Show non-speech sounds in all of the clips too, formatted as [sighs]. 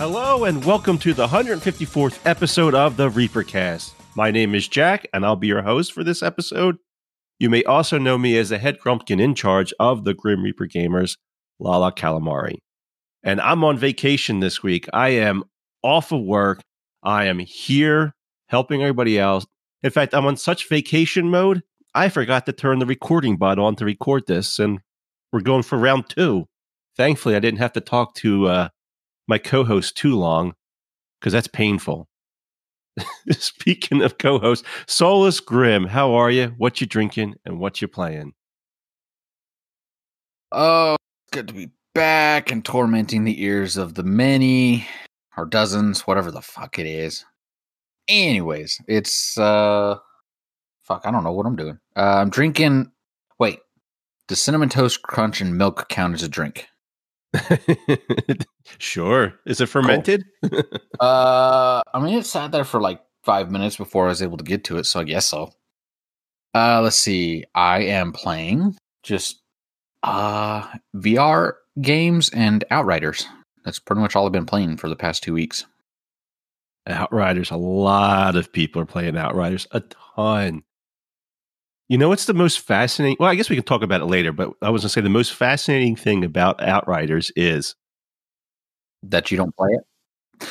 Hello and welcome to the 154th episode of the Reapercast. My name is Jack and I'll be your host for this episode. You may also know me as the head grumpkin in charge of the Grim Reaper Gamers, Lala Calamari. And I'm on vacation this week. I am off of work. I am here helping everybody else. In fact, I'm on such vacation mode, I forgot to turn the recording button on to record this, and we're going for round two. Thankfully, I didn't have to talk to uh, my co-host too long because that's painful. [laughs] Speaking of co-host, Solus Grim, how are you? What you drinking and what you playing? Oh, good to be back and tormenting the ears of the many or dozens, whatever the fuck it is. Anyways, it's uh fuck, I don't know what I'm doing. Uh, I'm drinking wait, does cinnamon toast crunch and milk count as a drink? [laughs] sure. Is it fermented? Cool. [laughs] uh, I mean, it sat there for like five minutes before I was able to get to it, so I guess so. Uh, let's see. I am playing just uh VR games and Outriders. That's pretty much all I've been playing for the past two weeks. Outriders. A lot of people are playing Outriders. A ton. You know what's the most fascinating? Well, I guess we can talk about it later, but I was going to say the most fascinating thing about Outriders is that you don't play it.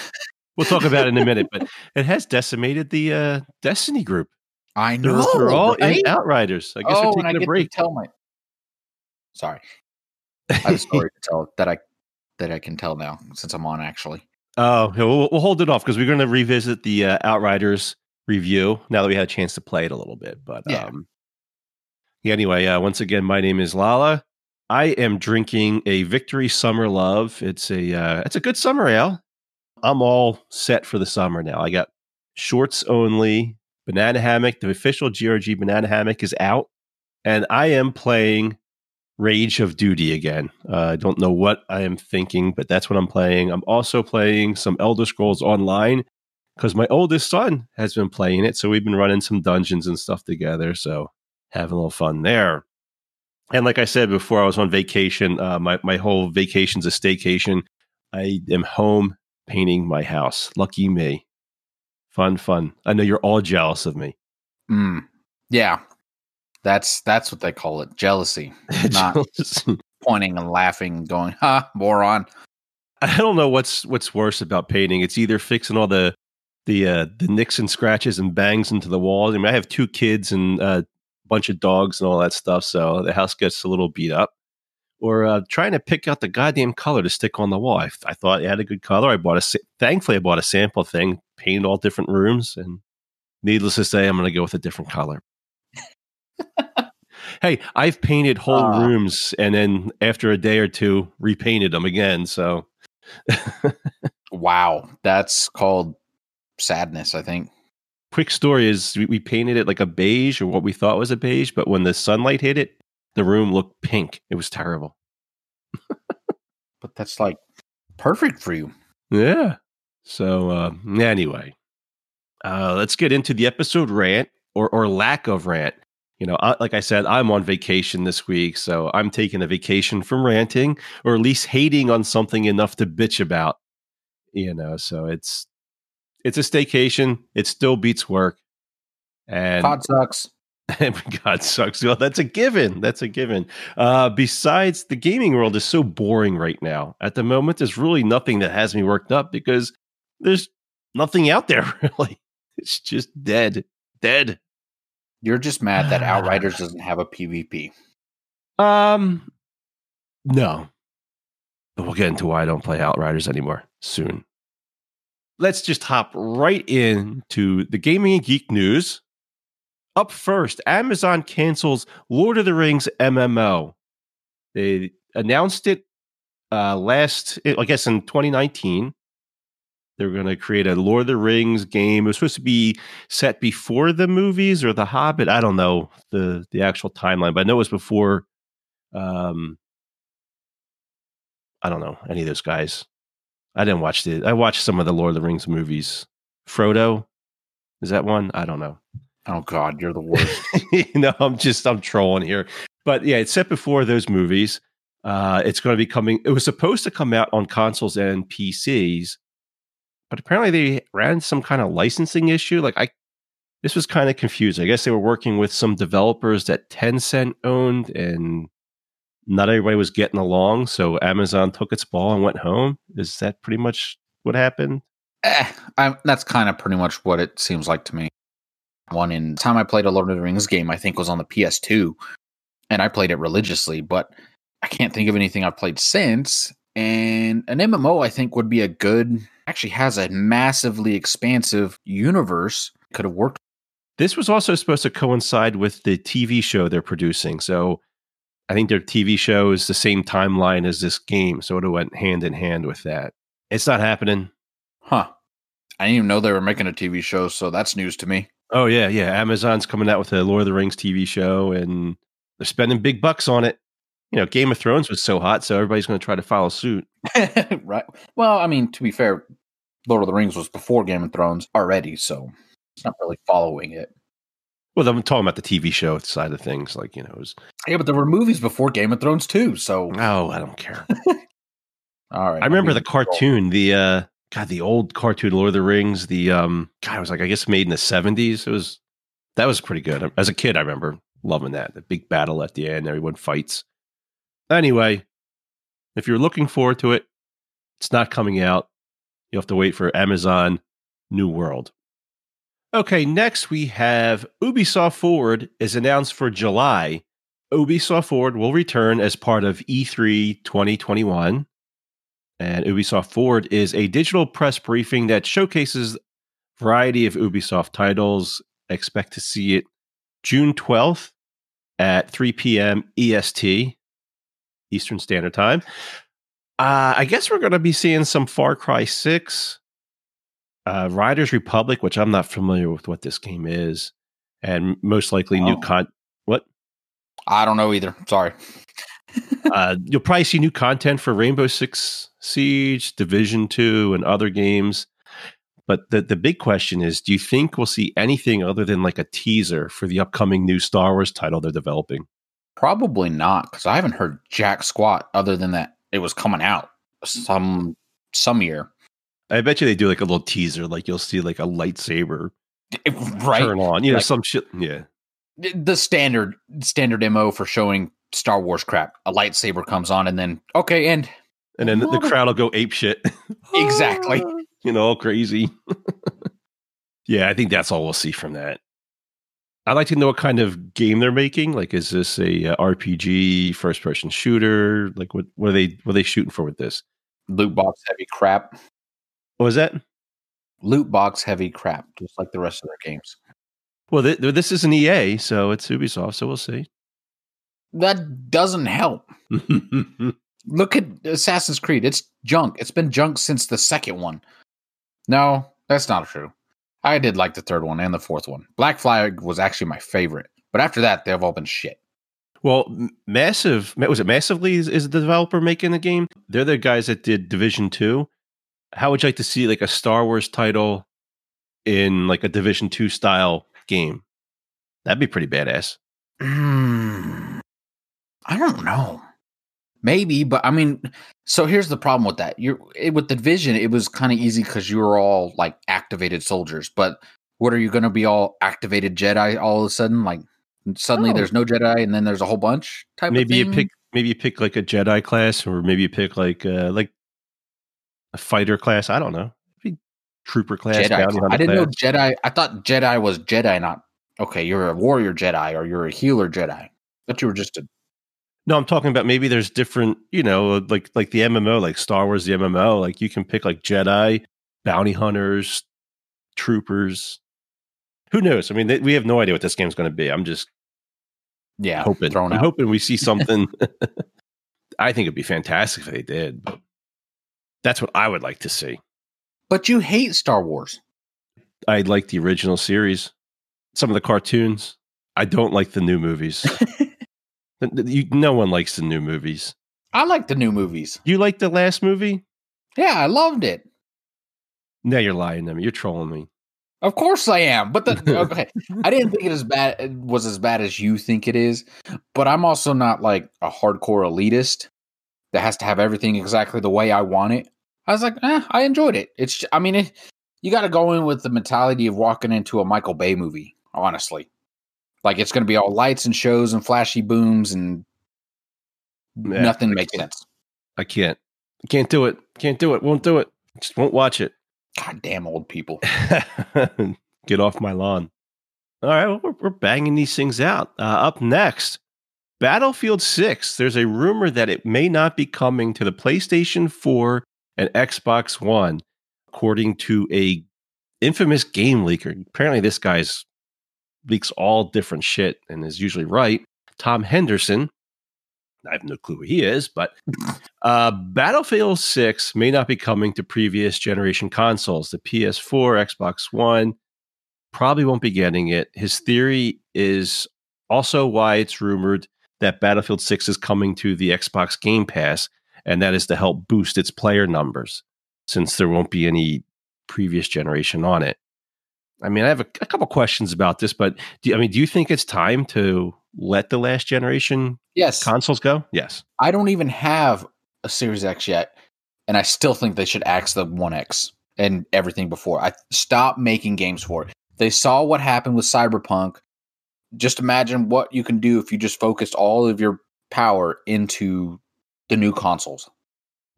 we'll talk about it in a minute, but [laughs] it has decimated the uh, Destiny group. I know. They're, they're all right? in Outriders. I guess oh, we're taking a break. tell my. Sorry, I have a story to tell that I that I can tell now since I'm on. Actually, oh, we'll, we'll hold it off because we're going to revisit the uh, Outriders review now that we had a chance to play it a little bit. But yeah. um, yeah, anyway, uh, once again, my name is Lala. I am drinking a Victory Summer Love. It's a uh, it's a good summer ale. I'm all set for the summer now. I got shorts only. Banana Hammock, the official GRG Banana Hammock is out, and I am playing Rage of Duty again. Uh, I don't know what I am thinking, but that's what I'm playing. I'm also playing some Elder Scrolls Online because my oldest son has been playing it, so we've been running some dungeons and stuff together. So having a little fun there. And like I said before, I was on vacation. Uh, my my whole vacation's a staycation. I am home painting my house. Lucky me. Fun, fun. I know you're all jealous of me. Mm, yeah, that's that's what they call it, jealousy. [laughs] Not pointing and laughing, and going, "Ha, moron." I don't know what's what's worse about painting. It's either fixing all the the uh, the nicks and scratches and bangs into the walls. I mean, I have two kids and uh, bunch of dogs and all that stuff. So the house gets a little beat up. Or uh, trying to pick out the goddamn color to stick on the wall. I, I thought it had a good color. I bought a, thankfully, I bought a sample thing, painted all different rooms, and needless to say, I'm going to go with a different color. [laughs] hey, I've painted whole uh, rooms and then after a day or two, repainted them again. So, [laughs] wow, that's called sadness, I think quick story is we, we, painted it like a beige or what we thought was a beige, but when the sunlight hit it, the room looked pink. It was terrible. [laughs] but that's like perfect for you. Yeah. So uh, anyway, uh, let's get into the episode rant or or lack of rant. You know, I, like I said, I'm on vacation this week, so I'm taking a vacation from ranting, or at least hating on something enough to bitch about. You know, so it's it's a staycation. It still beats work. And God sucks. [laughs] God sucks. Well, that's a given. That's a given. Uh, besides, the gaming world is so boring right now. At the moment, there's really nothing that has me worked up because there's nothing out there [laughs] really. It's just dead, dead. You're just mad that [sighs] Outriders doesn't have a PvP. Um, no. But we'll get into why I don't play Outriders anymore soon let's just hop right into the gaming and geek news. Up first, Amazon cancels Lord of the Rings MMO. They announced it uh, last, I guess, in 2019. They're going to create a Lord of the Rings game. It was supposed to be set before the movies or The Hobbit. I don't know the the actual timeline, but I know it was before. Um, I don't know any of those guys. I didn't watch the. I watched some of the Lord of the Rings movies. Frodo, is that one? I don't know. Oh God, you're the worst. [laughs] you know, I'm just I'm trolling here, but yeah, it's set before those movies. Uh, it's going to be coming. It was supposed to come out on consoles and PCs, but apparently they ran some kind of licensing issue. Like I, this was kind of confusing. I guess they were working with some developers that Tencent owned, and not everybody was getting along. So Amazon took its ball and went home. Is that pretty much what happened? Eh, I, that's kind of pretty much what it seems like to me. One in time I played a Lord of the Rings game, I think was on the PS2, and I played it religiously, but I can't think of anything I've played since. And an MMO, I think, would be a good. Actually, has a massively expansive universe. Could have worked. This was also supposed to coincide with the TV show they're producing. So I think their TV show is the same timeline as this game. So it went hand in hand with that. It's not happening. Huh. I didn't even know they were making a TV show. So that's news to me. Oh, yeah. Yeah. Amazon's coming out with a Lord of the Rings TV show and they're spending big bucks on it you know, Game of Thrones was so hot, so everybody's going to try to follow suit. [laughs] right. Well, I mean, to be fair, Lord of the Rings was before Game of Thrones already, so it's not really following it. Well, I'm talking about the TV show side of things, like you know, it was, yeah, but there were movies before Game of Thrones too. So, oh, I don't care. [laughs] All right, I remember the cartoon, the uh, God, the old cartoon Lord of the Rings. The um, God, it was like I guess made in the '70s. It was that was pretty good. As a kid, I remember loving that. The big battle at the end, everyone fights. Anyway, if you're looking forward to it, it's not coming out. You'll have to wait for Amazon New World. Okay, next we have Ubisoft Forward is announced for July. Ubisoft Forward will return as part of E3 2021. And Ubisoft Forward is a digital press briefing that showcases a variety of Ubisoft titles. Expect to see it June 12th at 3 p.m. EST. Eastern Standard Time. Uh, I guess we're going to be seeing some Far Cry 6, uh, Riders Republic, which I'm not familiar with what this game is, and most likely oh. new con. What? I don't know either. Sorry. [laughs] uh, you'll probably see new content for Rainbow Six Siege, Division 2, and other games. But the, the big question is do you think we'll see anything other than like a teaser for the upcoming new Star Wars title they're developing? Probably not, because I haven't heard jack squat other than that it was coming out some some year. I bet you they do like a little teaser, like you'll see like a lightsaber right turn on, you know, like, some shit. Yeah, the standard standard mo for showing Star Wars crap. A lightsaber comes on, and then okay, and and then the, the [laughs] crowd will go ape shit. exactly, [laughs] you know, all crazy. [laughs] yeah, I think that's all we'll see from that. I'd like to know what kind of game they're making. Like, is this a, uh, RPG, first person shooter? Like, what what are they what are they shooting for with this? Loot box heavy crap. What was that? Loot box heavy crap, just like the rest of their games. Well, th- this is an EA, so it's Ubisoft, so we'll see. That doesn't help. [laughs] Look at Assassin's Creed; it's junk. It's been junk since the second one. No, that's not true. I did like the third one and the fourth one. Black Flag was actually my favorite, but after that, they've all been shit. Well, massive was it massively is, is the developer making the game? They're the guys that did Division Two. How would you like to see like a Star Wars title in like a Division Two style game? That'd be pretty badass. Mm, I don't know. Maybe, but I mean, so here's the problem with that. You're it, with the division, it was kind of easy because you were all like activated soldiers. But what are you going to be all activated Jedi all of a sudden? Like suddenly oh. there's no Jedi, and then there's a whole bunch. Type maybe you pick maybe you pick like a Jedi class, or maybe you pick like uh like a fighter class. I don't know. Trooper class. Jedi. I didn't class. know Jedi. I thought Jedi was Jedi, not okay. You're a warrior Jedi or you're a healer Jedi. But you were just a no, I'm talking about maybe there's different, you know, like like the MMO, like Star Wars, the MMO. Like you can pick like Jedi, bounty hunters, troopers. Who knows? I mean, they, we have no idea what this game's going to be. I'm just, yeah, hoping. I'm out. hoping we see [laughs] something. [laughs] I think it'd be fantastic if they did, but that's what I would like to see. But you hate Star Wars. I like the original series, some of the cartoons. I don't like the new movies. [laughs] you, no one likes the new movies. I like the new movies. You like the last movie? Yeah, I loved it. Now you're lying to me. You're trolling me. Of course I am. But the [laughs] okay, I didn't think it as bad it was as bad as you think it is. But I'm also not like a hardcore elitist that has to have everything exactly the way I want it. I was like, eh, I enjoyed it. It's I mean, it, you got to go in with the mentality of walking into a Michael Bay movie. Honestly, like it's going to be all lights and shows and flashy booms and yeah, nothing I makes sense. I can't. Can't do it. Can't do it. Won't do it. Just won't watch it. God damn old people. [laughs] Get off my lawn. All right, well, we're, we're, banging these things out. Uh, up next, Battlefield 6. There's a rumor that it may not be coming to the PlayStation 4 and Xbox One, according to a infamous game leaker. Apparently, this guy's leaks all different shit and is usually right. Tom Henderson. I have no clue who he is, but [laughs] uh, Battlefield 6 may not be coming to previous generation consoles. The PS4, Xbox One probably won't be getting it. His theory is also why it's rumored that Battlefield 6 is coming to the Xbox Game Pass, and that is to help boost its player numbers since there won't be any previous generation on it. I mean, I have a, a couple questions about this, but do, I mean, do you think it's time to let the last generation yes consoles go? Yes. I don't even have a Series X yet, and I still think they should axe the One X and everything before. I stop making games for it. They saw what happened with Cyberpunk. Just imagine what you can do if you just focused all of your power into the new consoles.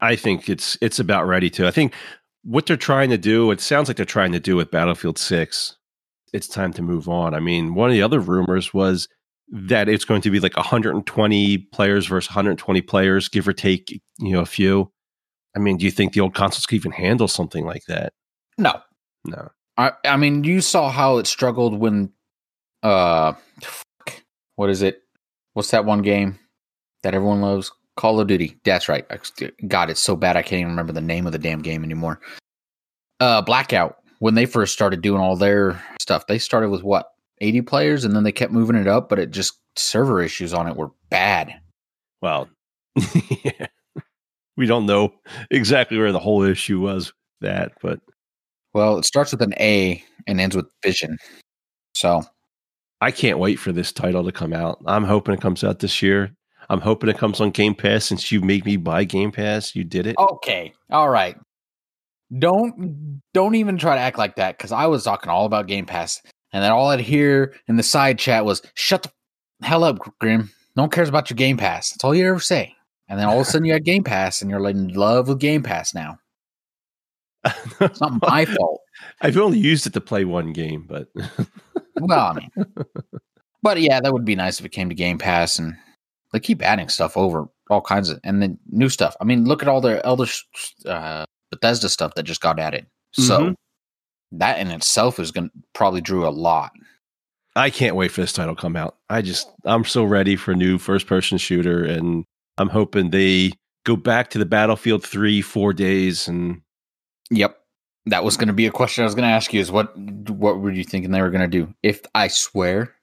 I think it's it's about ready to. I think what they're trying to do, it sounds like they're trying to do with Battlefield 6. It's time to move on. I mean, one of the other rumors was that it's going to be like 120 players versus 120 players, give or take, you know, a few. I mean, do you think the old consoles can even handle something like that? No. No. I I mean, you saw how it struggled when uh what is it? What's that one game that everyone loves? Call of Duty. That's right. God, it's so bad I can't even remember the name of the damn game anymore. Uh, Blackout. When they first started doing all their stuff, they started with what 80 players, and then they kept moving it up, but it just server issues on it were bad. Well, [laughs] yeah. we don't know exactly where the whole issue was. That, but well, it starts with an A and ends with Vision. So I can't wait for this title to come out. I'm hoping it comes out this year. I'm hoping it comes on Game Pass since you made me buy Game Pass. You did it. Okay. All right. Don't don't even try to act like that because I was talking all about Game Pass, and then all I'd hear in the side chat was "Shut the hell up, Grim. No one cares about your Game Pass." That's all you ever say. And then all of a sudden you had Game Pass, and you're in love with Game Pass now. [laughs] it's not my fault. I've only used it to play one game, but [laughs] well, I mean, but yeah, that would be nice if it came to Game Pass and they keep adding stuff over all kinds of and then new stuff. I mean, look at all the Elder uh, Bethesda stuff that just got added. So mm-hmm. that in itself is going to probably drew a lot. I can't wait for this title to come out. I just I'm so ready for a new first person shooter, and I'm hoping they go back to the Battlefield three four days and. Yep, that was going to be a question I was going to ask you. Is what what were you thinking they were going to do? If I swear,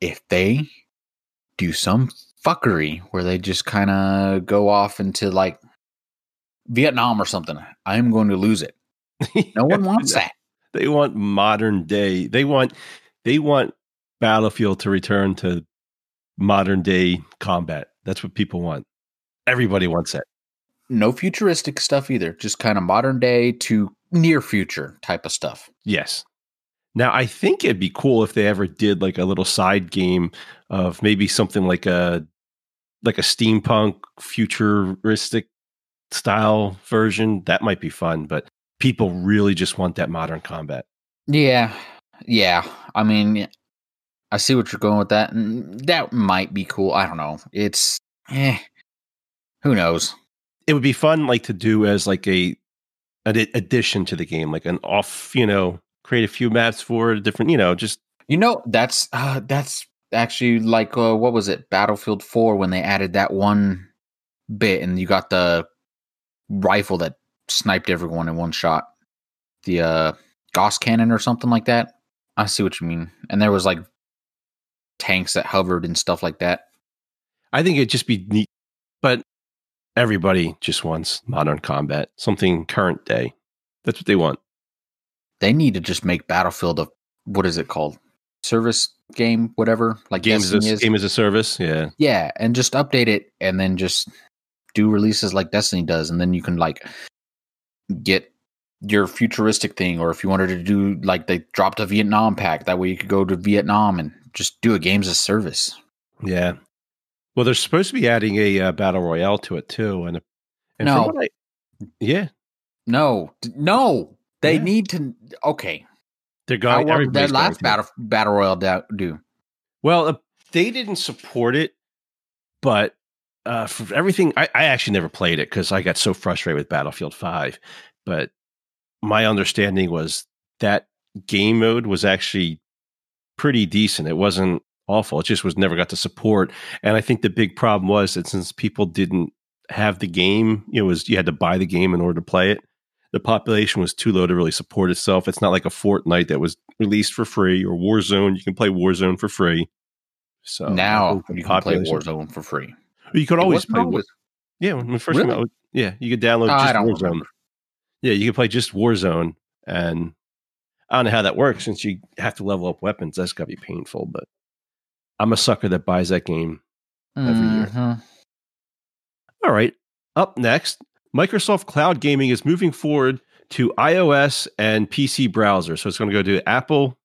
if they do some fuckery where they just kind of go off into like Vietnam or something. I'm going to lose it. [laughs] No one wants that. They want modern day. They want they want Battlefield to return to modern day combat. That's what people want. Everybody wants it. No futuristic stuff either. Just kind of modern day to near future type of stuff. Yes. Now, I think it'd be cool if they ever did like a little side game of maybe something like a like a steampunk futuristic style version. That might be fun, but people really just want that modern combat. Yeah. Yeah. I mean, I see what you're going with that. And that might be cool. I don't know. It's eh. Who knows? It would be fun like to do as like a an addition to the game, like an off, you know, create a few maps for different, you know, just you know, that's uh that's actually like uh, what was it battlefield 4 when they added that one bit and you got the rifle that sniped everyone in one shot the uh, Gauss cannon or something like that. I see what you mean. And there was like tanks that hovered and stuff like that. I think it'd just be neat, but everybody just wants modern combat, something current day. That's what they want. They need to just make Battlefield a what is it called? Service game, whatever. Like Game as, a, Destiny is. game as a service. Yeah. Yeah, and just update it and then just do releases like Destiny does, and then you can like get your futuristic thing, or if you wanted to do like they dropped a Vietnam pack, that way you could go to Vietnam and just do a games as service. Yeah. Well, they're supposed to be adding a uh, battle royale to it too, and, and No. I, yeah, No, no, they Yeah. need to. Okay, they're going. well did everybody's that going last battle battle royale do? Well, uh, they didn't support it, but uh, for everything, I, I actually never played it because I got so frustrated with Battlefield Five. But my understanding was that game mode was actually pretty decent. It wasn't awful. It just was never got the support. And I think the big problem was that since people didn't have the game, it was you had to buy the game in order to play it. The population was too low to really support itself. It's not like a Fortnite that was released for free or Warzone. You can play Warzone for free. So now you can play Warzone for free. You could always play. always- Yeah, when first Really? out, yeah, you could download just Warzone. remember. Yeah, you could play just Warzone, and I don't know how that works since you have to level up weapons. That's got to be painful, but I'm a sucker that buys that game every year. Mhm. All right. Up next, Microsoft Cloud Gaming is moving forward to iOS and PC browser. So it's going to go to Apple,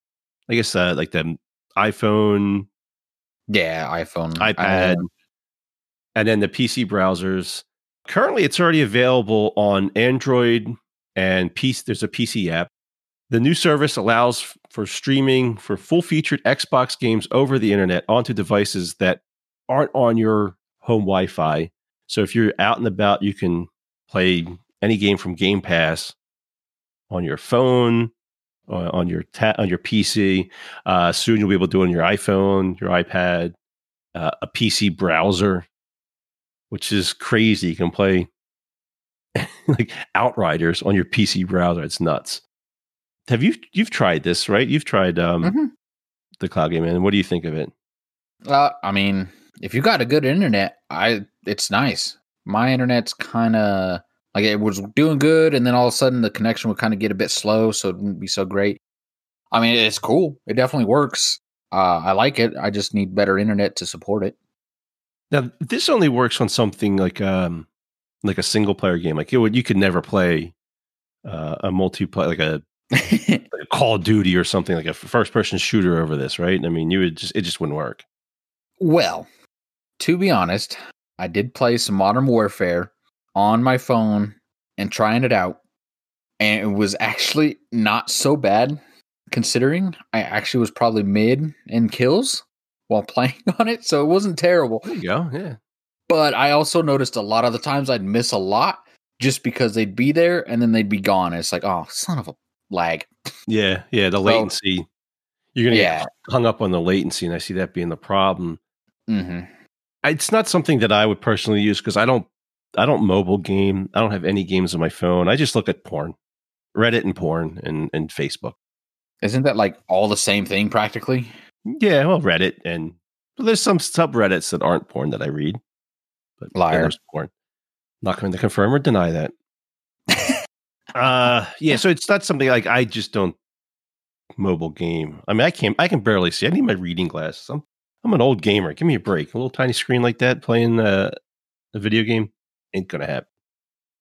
I guess, uh, like the iPhone, Yeah, iPhone, iPad, and then the PC browsers. Currently, it's already available on Android and PC. There's a PC app. The new service allows for streaming for full featured Xbox games over the internet onto devices that aren't on your home Wi Fi. So if you're out and about, you can play any game from Game Pass on your phone, uh, on your ta- on your PC. Uh, soon you'll be able to do it on your iPhone, your iPad, uh, a PC browser, which is crazy. You can play [laughs] like Outriders on your PC browser. It's nuts. Have you you've tried this, right? You've tried um, Mhm. the cloud game, and what do you think of it? Uh, I mean, if you got a good internet, I it's nice. My internet's kind of like it was doing good, and then all of a sudden the connection would kind of get a bit slow, so it wouldn't be so great. I mean, it's cool. It definitely works. Uh, I like it. I just need better internet to support it. Now, this only works on something like um like a single player game. Like it would, you could never play uh, a multiplayer, like a, [laughs] like Call of Duty or something like a first person shooter over this, right? I mean, you would just it just wouldn't work. well, to be honest, I did play some Modern Warfare on my phone and trying it out, and it was actually not so bad considering I actually was probably mid in kills while [laughs] playing on it, so it wasn't terrible. There you go. Yeah. But I also noticed a lot of the times I'd miss a lot just because they'd be there and then they'd be gone. It's like, oh, son of a lag. Yeah. Yeah. The latency. You're gonna Yeah. get hung up on the latency, and I see that being the problem. hmm it's not something that I would personally use because I don't I don't mobile game. I don't have any games on my phone. I just look at porn, Reddit and porn and and Facebook. Isn't that like all the same thing practically? Yeah, well, Reddit and but there's some subreddits that aren't porn that I read. But yeah, Liar. there's porn. Not going to confirm or deny that. Uh yeah, so it's not something like I just don't mobile game. I mean, I can't I can barely see. I need my reading glasses. I'm I'm an old gamer. Give me a break. A little tiny screen like that playing uh, a video game ain't gonna happen.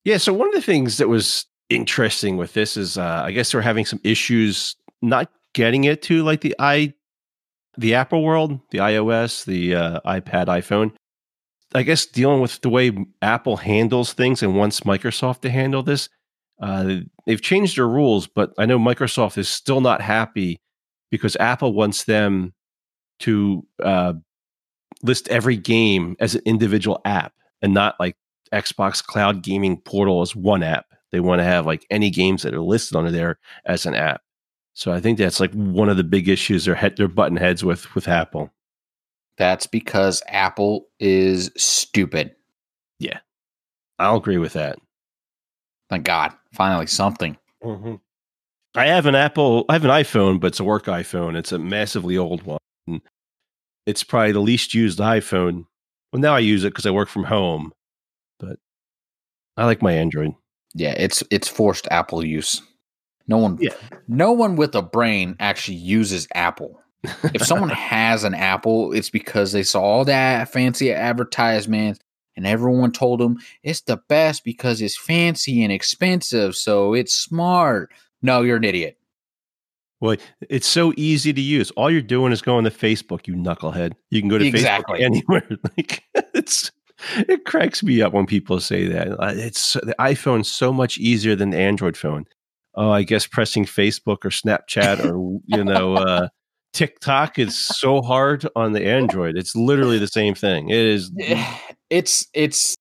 Yeah, so one of the things that was interesting with this is uh I guess they're having some issues not getting it to like the i the Apple world, the iOS, the uh, iPad, iPhone. I guess dealing with the way Apple handles things and wants Microsoft to handle this, uh, they've changed their rules. But I know Microsoft is still not happy because Apple wants them to uh, list every game as an individual app and not like Xbox Cloud Gaming Portal as one app. They want to have like any games that are listed under there as an app. So I think that's like one of the big issues they're head, they're button heads with with Apple. That's because Apple is stupid. Yeah, I'll agree with that. Thank God. Finally, something. Mm-hmm. I have an Apple, I have an iPhone, but it's a work iPhone. It's a massively old one. It's probably the least used iPhone. Well, now I use it because I work from home, but I like my Android. Yeah, it's it's forced Apple use. No one, yeah. no one with a brain actually uses Apple. if someone [laughs] has an Apple, it's because they saw all that fancy advertisements and everyone told them it's the best because it's fancy and expensive, so it's smart. No, you're an idiot. Well, it's so easy to use. All you're doing is going to Facebook, you knucklehead. You can go to exactly. Facebook anywhere. [laughs] like it's it cracks me up when people say that. It's the iPhone's so much easier than the Android phone. Oh, I guess pressing Facebook or Snapchat or you know [laughs] uh, TikTok is so hard on the Android. It's literally the same thing. It is. It's it's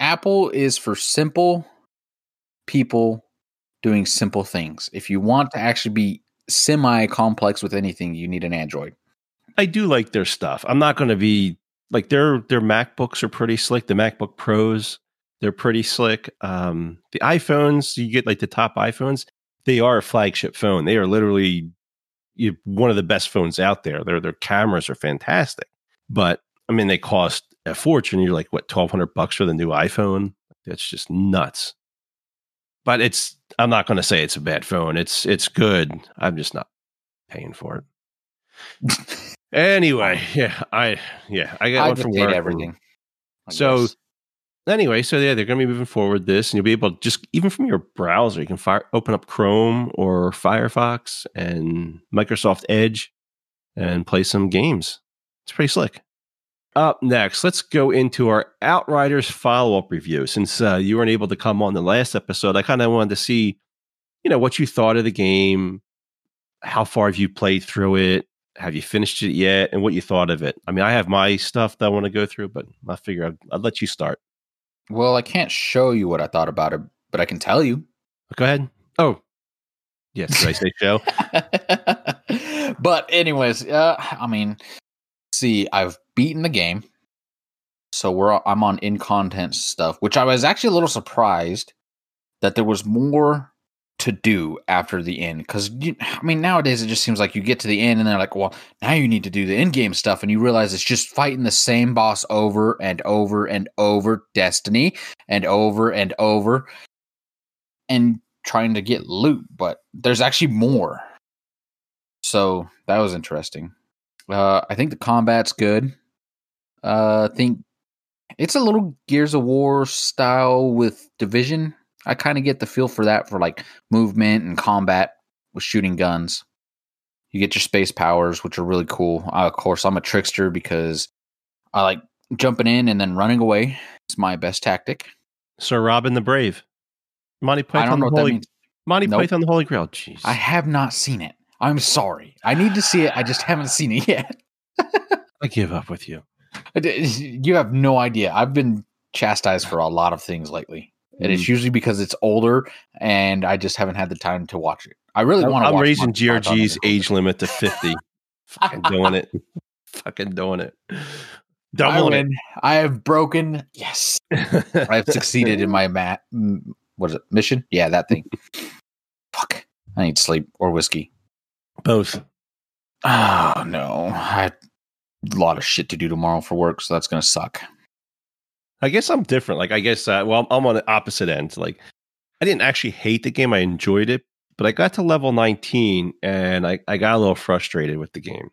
Apple is for simple people doing simple things. If you want to actually be semi complex with anything, you need an Android. I do like their stuff. I'm not going to be like their their MacBooks are pretty slick. The MacBook Pros, they're pretty slick. Um, the iPhones, you get like the top iPhones, they are a flagship phone. They are literally one of the best phones out there. Their their cameras are fantastic, but I mean they cost a fortune. You're like what twelve hundred bucks for the new iPhone? That's just nuts. But it's I'm not going to say it's a bad phone. It's it's good. I'm just not paying for it. anyway, yeah, I yeah I got I one from work. Everything. So guess. anyway, so yeah, they're going to be moving forward this, and you'll be able to just even from your browser, you can fire open up Chrome or Firefox and Microsoft Edge and play some games. It's pretty slick. Up next, let's go into our Outriders follow up review. Since uh, you weren't able to come on the last episode, I kind of wanted to see, you know, what you thought of the game. How far have you played through it? Have you finished it yet? And what you thought of it? I mean, I have my stuff that I want to go through, but I figure I'd, I'd let you start. Well, I can't show you what I thought about it, but I can tell you. Go ahead. Oh, yes. Did I say show? [laughs] but anyways, uh, I mean, see, I've beaten the game. So we're I'm on in content stuff, which I was actually a little surprised that there was more to do after the end. Because I mean, nowadays it just seems like you get to the end and they're like, "Well, now you need to do the end game stuff," and you realize it's just fighting the same boss over and over and over, Destiny, and over and over, and trying to get loot. But there's actually more. So that was interesting. Uh, I think the combat's good. Uh, I think it's a little Gears of War style with Division. I kind of get the feel for that for like movement and combat with shooting guns. You get your space powers, which are really cool. Uh, of course, I'm a trickster because I like jumping in and then running away. It's my best tactic. Sir Robin the Brave, Monty Python, I don't know the Holy Monty nope. Python, the Holy Grail. Jeez, I have not seen it. I'm sorry. I need to see it. I just haven't seen it yet. I give up with you. You have no idea. I've been chastised for a lot of things lately. And it's mm. usually because it's older and I just haven't had the time to watch it. I really want to I'm raising GRG's age limit to 50. Fucking doing it. [laughs] Fucking doing it. Doubling I, it. I have broken. Yes. I have succeeded in [laughs] my mat. What is it? Mission? Yeah, that thing. Fuck. I need sleep or whiskey. Both. Oh no. I a lot of shit to do tomorrow for work, so that's gonna suck. I guess I'm different. Like I guess uh, well, I'm on the opposite end. Like I didn't actually hate the game. I enjoyed it, but I got to level 19 and I, I got a little frustrated with the game.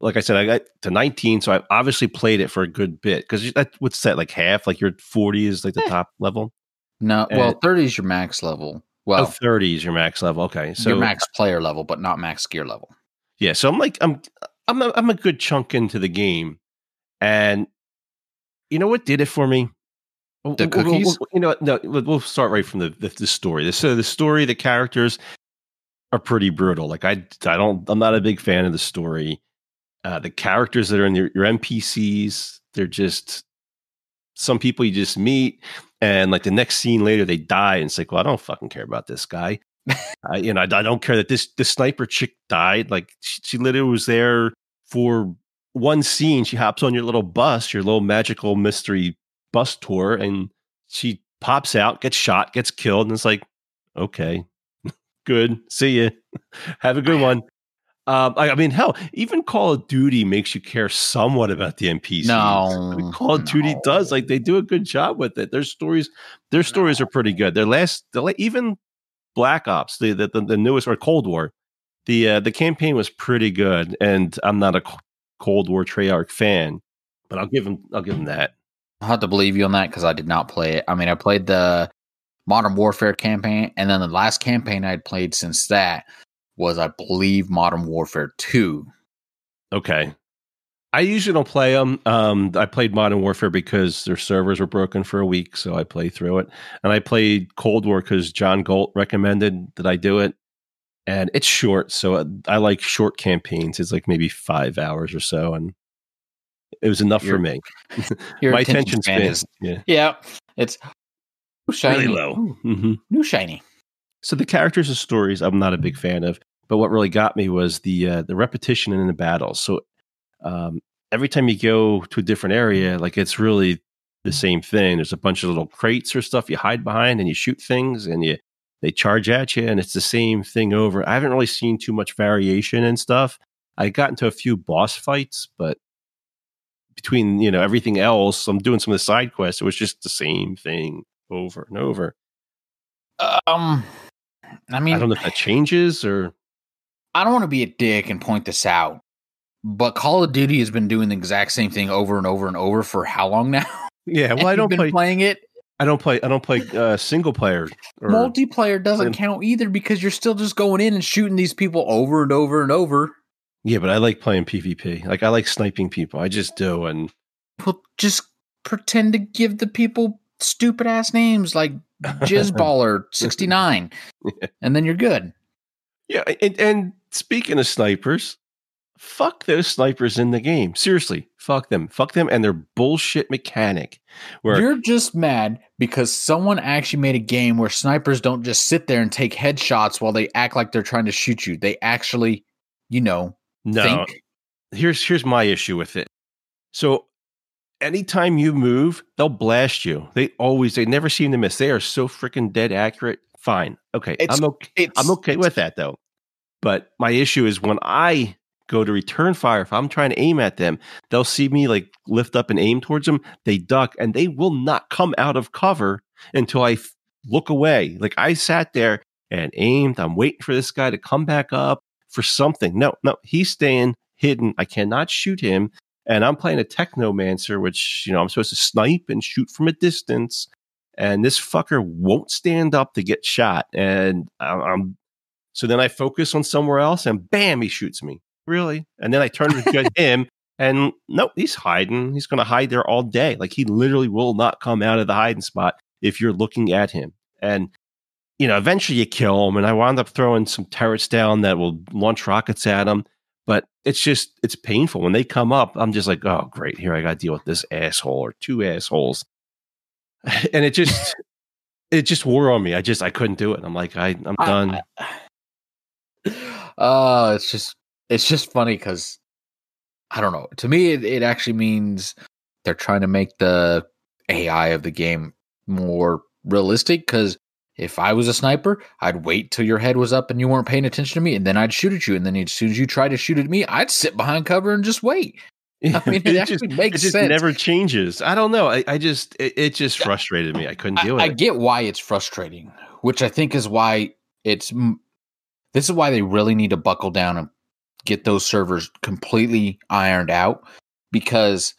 Like I said, I got to 19, so I obviously played it for a good bit because that would set like half. Like your 40 is like the eh. top level. No, and well, 30 is your max level. Well, oh, 30 is your max level. Okay, so your max player level, but not max gear level. Yeah, so I'm like I'm I'm a, I'm a good chunk into the game, and you know what did it for me? The cookies. We'll, we'll, you know, no, we'll start right from the the, the story. The, so the story, the characters are pretty brutal. Like I, I don't, I'm not a big fan of the story. Uh, the characters that are in your, your NPCs, they're just some people you just meet, and like the next scene later, they die, and it's like, well, I don't fucking care about this guy. [laughs] I, you know, I, I, don't care that this this sniper chick died. Like she, she, literally was there for one scene. She hops on your little bus, your little magical mystery bus tour, and she pops out, gets shot, gets killed, and it's like, okay, [laughs] Good. See you. [laughs] Have a good uh, one. Um, I, I, mean, hell, even Call of Duty makes you care somewhat about the NPCs. No, I mean, Call of no. Duty does. Like they do a good job with it. Their stories, their stories no. are pretty good. Their last, the, even Black Ops, the, the the newest or Cold War, the uh, the campaign was pretty good. And I'm not a Cold War Treyarch fan, but I'll give him I'll give him that. I'll have to believe you on that because I did not play it. I mean, I played the Modern Warfare campaign, and then the last campaign I'd played since that was, I believe, Modern Warfare 2. Okay. I usually don't play them. Um, I played Modern Warfare because their servers were broken for a week, so I played through it. And I played Cold War because John Galt recommended that I do it. And it's short, so I like short campaigns. It's like maybe five hours or so, and it was enough your, for me. [laughs] My attention span is yeah, yeah. It's shiny, really low, mm-hmm. new shiny. So the characters and stories, I'm not a big fan of. But what really got me was the uh, the repetition in the battles. So um, every time you go to a different area, like it's really the same thing. There's a bunch of little crates or stuff you hide behind, and you shoot things, and you they charge at you, and it's the same thing over. I haven't really seen too much variation and stuff. I got into a few boss fights, but between you know everything else, I'm doing some of the side quests. It was just the same thing over and over. Um, I mean, I don't know if that changes or. I don't want to be a dick and point this out, but Call of Duty has been doing the exact same thing over and over and over for how long now? Yeah, [laughs] well, I don't play playing it. I don't play. I don't play uh, single player. Multiplayer doesn't count either because you're still just going in and shooting these people over and over and over. Yeah, but I like playing PvP. Like I like sniping people. I just do, and well, just pretend to give the people stupid ass names like Jizzballer [laughs] sixty nine, yeah. and then you're good. Yeah, and, and speaking of snipers, fuck those snipers in the game. Seriously, fuck them, fuck them, and their bullshit mechanic. Where you're just mad because someone actually made a game where snipers don't just sit there and take headshots while they act like they're trying to shoot you. They actually, you know, no. Think. Here's here's my issue with it. So anytime you move, they'll blast you. They always, they never seem to miss. They are so freaking dead accurate. Fine. Okay. It's, I'm okay. I'm okay with that though. But my issue is when I go to return fire, if I'm trying to aim at them, they'll see me like lift up and aim towards them. They duck and they will not come out of cover until I f- look away. Like I sat there and aimed. I'm waiting for this guy to come back up for something. No, no, he's staying hidden. I cannot shoot him and I'm playing a technomancer, which you know I'm supposed to snipe and shoot from a distance, and this fucker won't stand up to get shot, and I'm so then I focus on somewhere else, and bam, he shoots me. Really, and then I turn to [laughs] him, and nope, he's hiding. He's going to hide there all day. Like he literally will not come out of the hiding spot if you're looking at him, and you know, eventually you kill him. And I wound up throwing some turrets down that will launch rockets at him. But it's just it's painful when they come up. I'm just like, oh great, here I got to deal with this asshole or two assholes, [laughs] and it just [laughs] it just wore on me. I just I couldn't do it. I'm like I I'm done. Oh, [sighs] uh, it's just it's just funny because I don't know. To me, it, it actually means they're trying to make the AI of the game more realistic because if I was a sniper, I'd wait till your head was up and you weren't paying attention to me, and then I'd shoot at you. And then as soon as you try to shoot at me, I'd sit behind cover and just wait. [laughs] I mean, it, it actually just, makes it just sense. never changes. I don't know. I, I just it, it, just frustrated me. I couldn't deal with I, it. I get why it's frustrating, which I think is why it's this is why they really need to buckle down and get those servers completely ironed out because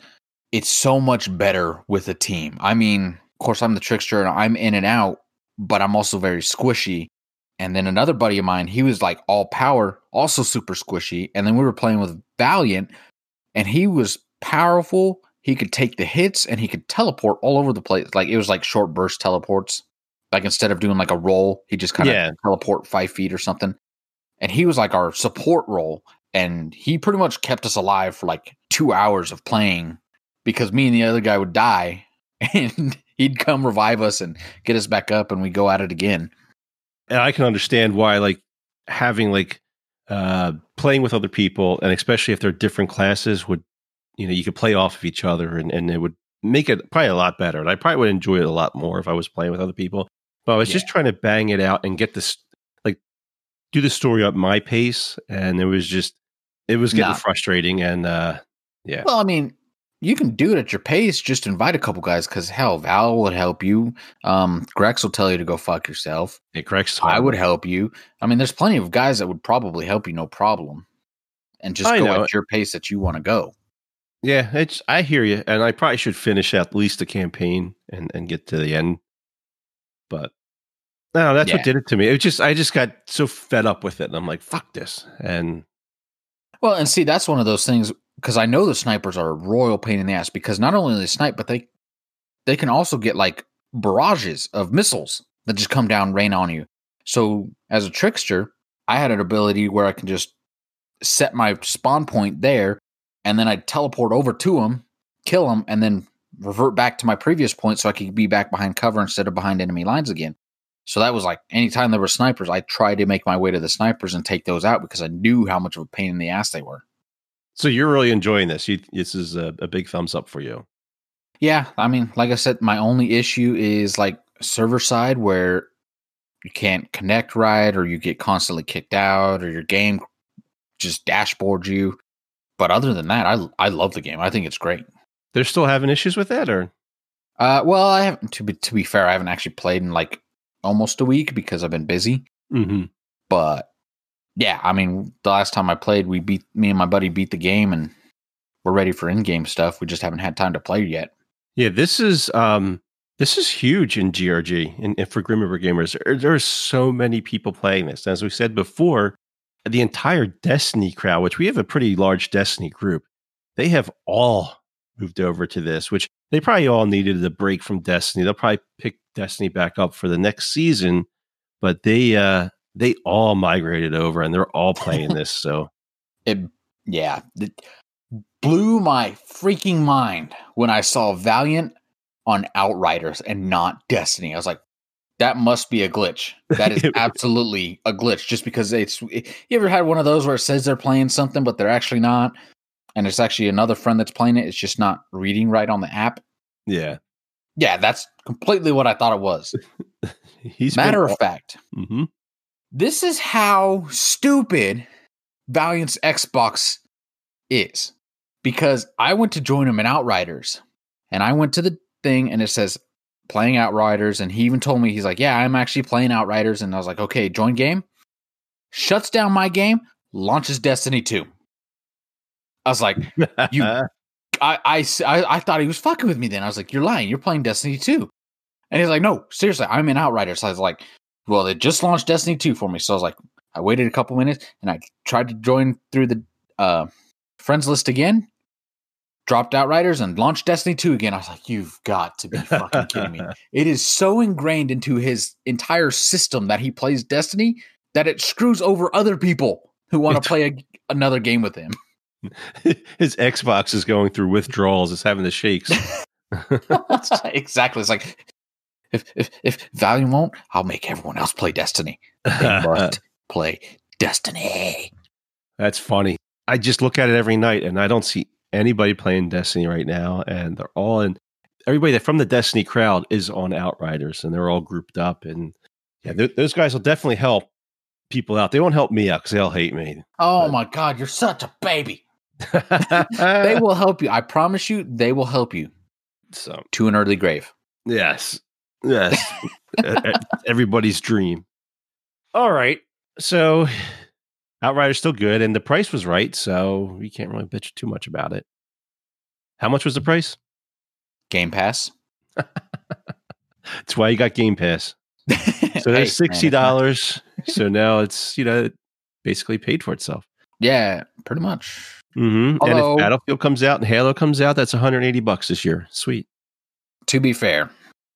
it's so much better with a team. I mean, of course, I'm the trickster and I'm in and out, but I'm also very squishy. And then another buddy of mine, he was like all power, also super squishy. And then we were playing with Valiant, and he was powerful. He could take the hits and he could teleport all over the place. Like it was like short burst teleports. Like instead of doing like a roll, he just kind of yeah. teleport five feet or something. And he was like our support role. And he pretty much kept us alive for like two hours of playing because me and the other guy would die. [laughs] And he'd come revive us and get us back up and we go at it again. And I can understand why like having like uh playing with other people and especially if they're different classes would you know you could play off of each other and, and it would make it probably a lot better and i probably would enjoy it a lot more if i was playing with other people but i was yeah. just trying to bang it out and get this like do the story at my pace, and it was just it was getting Nah. frustrating. And uh, yeah, Well, I mean, you can do it at your pace. Just invite a couple guys because hell, Val would help you. Um, Grex will tell you to go fuck yourself. it corrects. I would help you. I mean, there's plenty of guys that would probably help you, no problem. And just I go know. at your pace that you want to go. Yeah, it's I hear you, and I probably should finish at least the campaign and and get to the end. But no, that's Yeah. what did it to me. It just I just got so fed up with it, and I'm like, fuck this. And Well, and see, that's one of those things because I know the snipers are a royal pain in the ass because not only they snipe, but they they can also get like barrages of missiles that just come down, rain on you. So as a trickster, I had an ability where I can just set my spawn point there, and then I'd teleport over to them, kill them, and then revert back to my previous point so I could be back behind cover instead of behind enemy lines again. So that was like anytime there were snipers, I tried to make my way to the snipers and take those out because I knew how much of a pain in the ass they were. So you're really enjoying this. You, this is a, a big thumbs up for you. Yeah, I mean, like I said, my only issue is like server side where you can't connect right or you get constantly kicked out or your game just dashboards you. But other than that, I I love the game. I think it's great. They're still having issues with that, or Uh, well, I haven't to be to be fair, I haven't actually played in like almost a week because I've been busy. mm-hmm. But yeah, I mean, the last time I played, we beat me and my buddy beat the game, and we're ready for in game stuff. We just haven't had time to play yet. yeah, this is um this is huge in GRG and, and for Grim Reaper gamers. There, there are so many people playing this. As we said before, the entire Destiny crowd, which we have a pretty large Destiny group, they have all moved over to this, which they probably all needed a break from Destiny. They'll probably pick Destiny back up for the next season, but they uh they all migrated over and they're all playing [laughs] this. So it yeah it blew my freaking mind when i saw valiant on outriders and not destiny. I was like that must be a glitch. That is [laughs] absolutely a glitch just because it's you ever had one of those where it says they're playing something but they're actually not and it's actually another friend that's playing it it's just not reading right on the app? Yeah, yeah that's completely what i thought it was. [laughs] He's matter of fact hmm this is how stupid Valiant's Xbox is. Because I went to join him in Outriders and I went to the thing and it says playing Outriders. And he even told me, he's like, Yeah, I'm actually playing Outriders. And I was like, Okay, join game. Shuts down my game, launches Destiny 2. I was like, You- [laughs] I I I thought he was fucking with me then. I was like, You're lying. You're playing Destiny 2. And he's like, No, seriously, I'm in Outriders. So I was like, Well, they just launched Destiny 2 for me. So I was like, I waited a couple minutes and I tried to join through the uh, friends list again, dropped Outriders and launched Destiny 2 again. I was like, You've got to be fucking kidding me. [laughs] It is so ingrained into his entire system that he plays Destiny that it screws over other people who want to play a, another game with him. [laughs] His Xbox is going through withdrawals. It's having the shakes. [laughs] exactly. It's like if if if Valiant won't, I'll make everyone else play Destiny. They [laughs] must play Destiny. That's funny. I just look at it every night and I don't see anybody playing Destiny right now. And they're all in, everybody that from the Destiny crowd is on Outriders and they're all grouped up. And yeah, those guys will definitely help people out. They won't help me out because they all hate me. Oh But- my god, you're such a baby. [laughs] They will help you. I promise you, they will help you So, to an early grave. yes. Yes. Everybody's dream. All right. So, Outrider's still good and the price was right. So, we can't really bitch too much about it. How much was the price? Game Pass. That's why you got Game Pass. So [laughs] Hey, there's man, sixty dollars. [laughs] so now it's you know basically paid for itself. Yeah, pretty much. Mm-hmm. and if Battlefield comes out and Halo comes out, that's 180 bucks this year. Sweet. To be fair,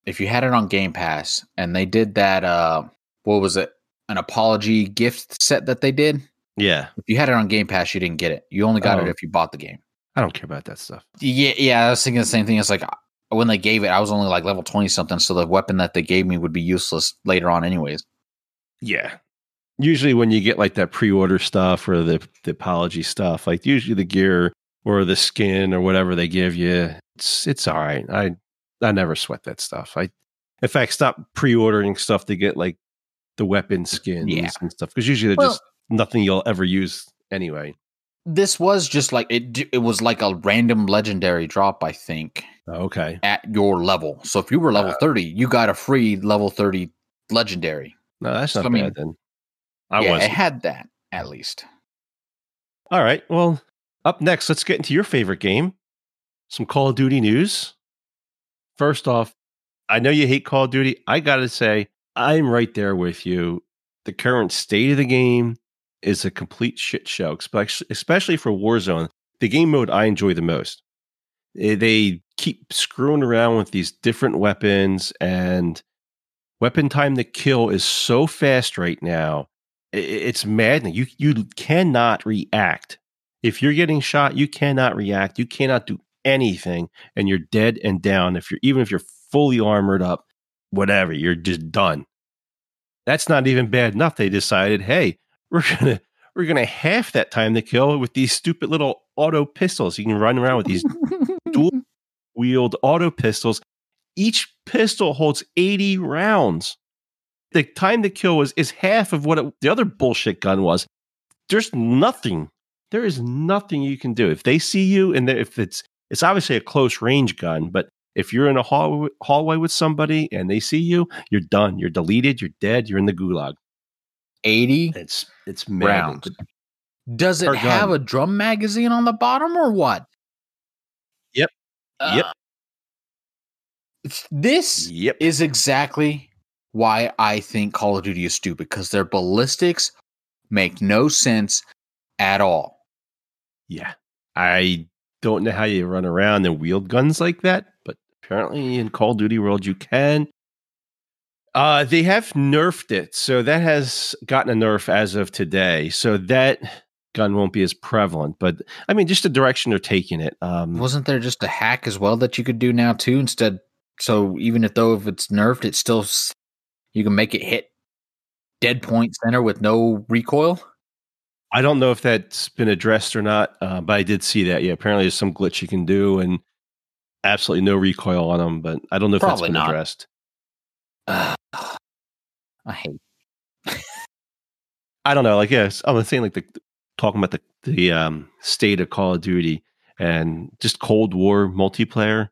if you had it on Game Pass and they did that uh what was it? An apology gift set that they did. Yeah, If you had it on Game Pass, you didn't get it. You only got Oh. it if you bought the game. I don't care about that stuff. Yeah, yeah, I was thinking the same thing. It's like when they gave it, I was only like level 20 something, so the weapon that they gave me would be useless later on anyways. Yeah. Usually when you get like that pre-order stuff or the the apology stuff, like usually the gear or the skin or whatever they give you, it's it's all right. I I never sweat that stuff. I in fact stop pre-ordering stuff to get like the weapon skins Yeah. and stuff because usually they're Well- just nothing you'll ever use anyway. This was just like it. It was like a random legendary drop, I think, Okay, at your level. So if you were level Uh, thirty, you got a free level thirty legendary. no, that's So, not I mean, bad then. I yeah, was it had that at least. all right. Well, up next, let's get into your favorite game, some Call of Duty news. First off, I know you hate Call of Duty. I gotta say, I'm right there with you. The current state of the game is a complete shit show, especially for Warzone, the game mode I enjoy the most. Eh, They keep screwing around with these different weapons, and weapon time to kill is so fast right now. It's maddening. You you cannot react if you're getting shot. You cannot react. You cannot do anything, and you're dead and down. If you're even if you're fully armored up, whatever, you're just done. That's not even bad enough. They decided, hey, we're gonna we're gonna half that time to kill with these stupid little auto pistols. You can run around with these dual [laughs] wheeled auto pistols. Each pistol holds 80 rounds. The time to kill was is half of what it, the other bullshit gun was. There's nothing. There is nothing you can do if they see you, and if it's it's obviously a close range gun, but if you're in a hall, hallway with somebody and they see you, you're done. You're deleted. You're dead. You're in the gulag. Eighty It's it's rounds. Does it have a drum magazine on the bottom or what? Yep. Yep. Uh, it's- this Yep. is exactly why I think Call of Duty is stupid because their ballistics make no sense at all. Yeah. I don't know how you run around and wield guns like that, but apparently in Call of Duty World you can. Uh, they have nerfed it, so that has gotten a nerf as of today. So that gun won't be as prevalent. But I mean, just the direction they're taking it. Um, Wasn't there just a hack as well that you could do now too? Instead, so even if though if it's nerfed, it's still you can make it hit dead point center with no recoil. I don't know if that's been addressed or not, uh, but I did see that. Yeah, apparently there's some glitch you can do, and absolutely no recoil on them. But I don't know if Probably that's been not. addressed. Ugh. [sighs] I hate. I don't know. Like, yes, I'm saying like the talking about the the um, state of Call of Duty and just Cold War multiplayer.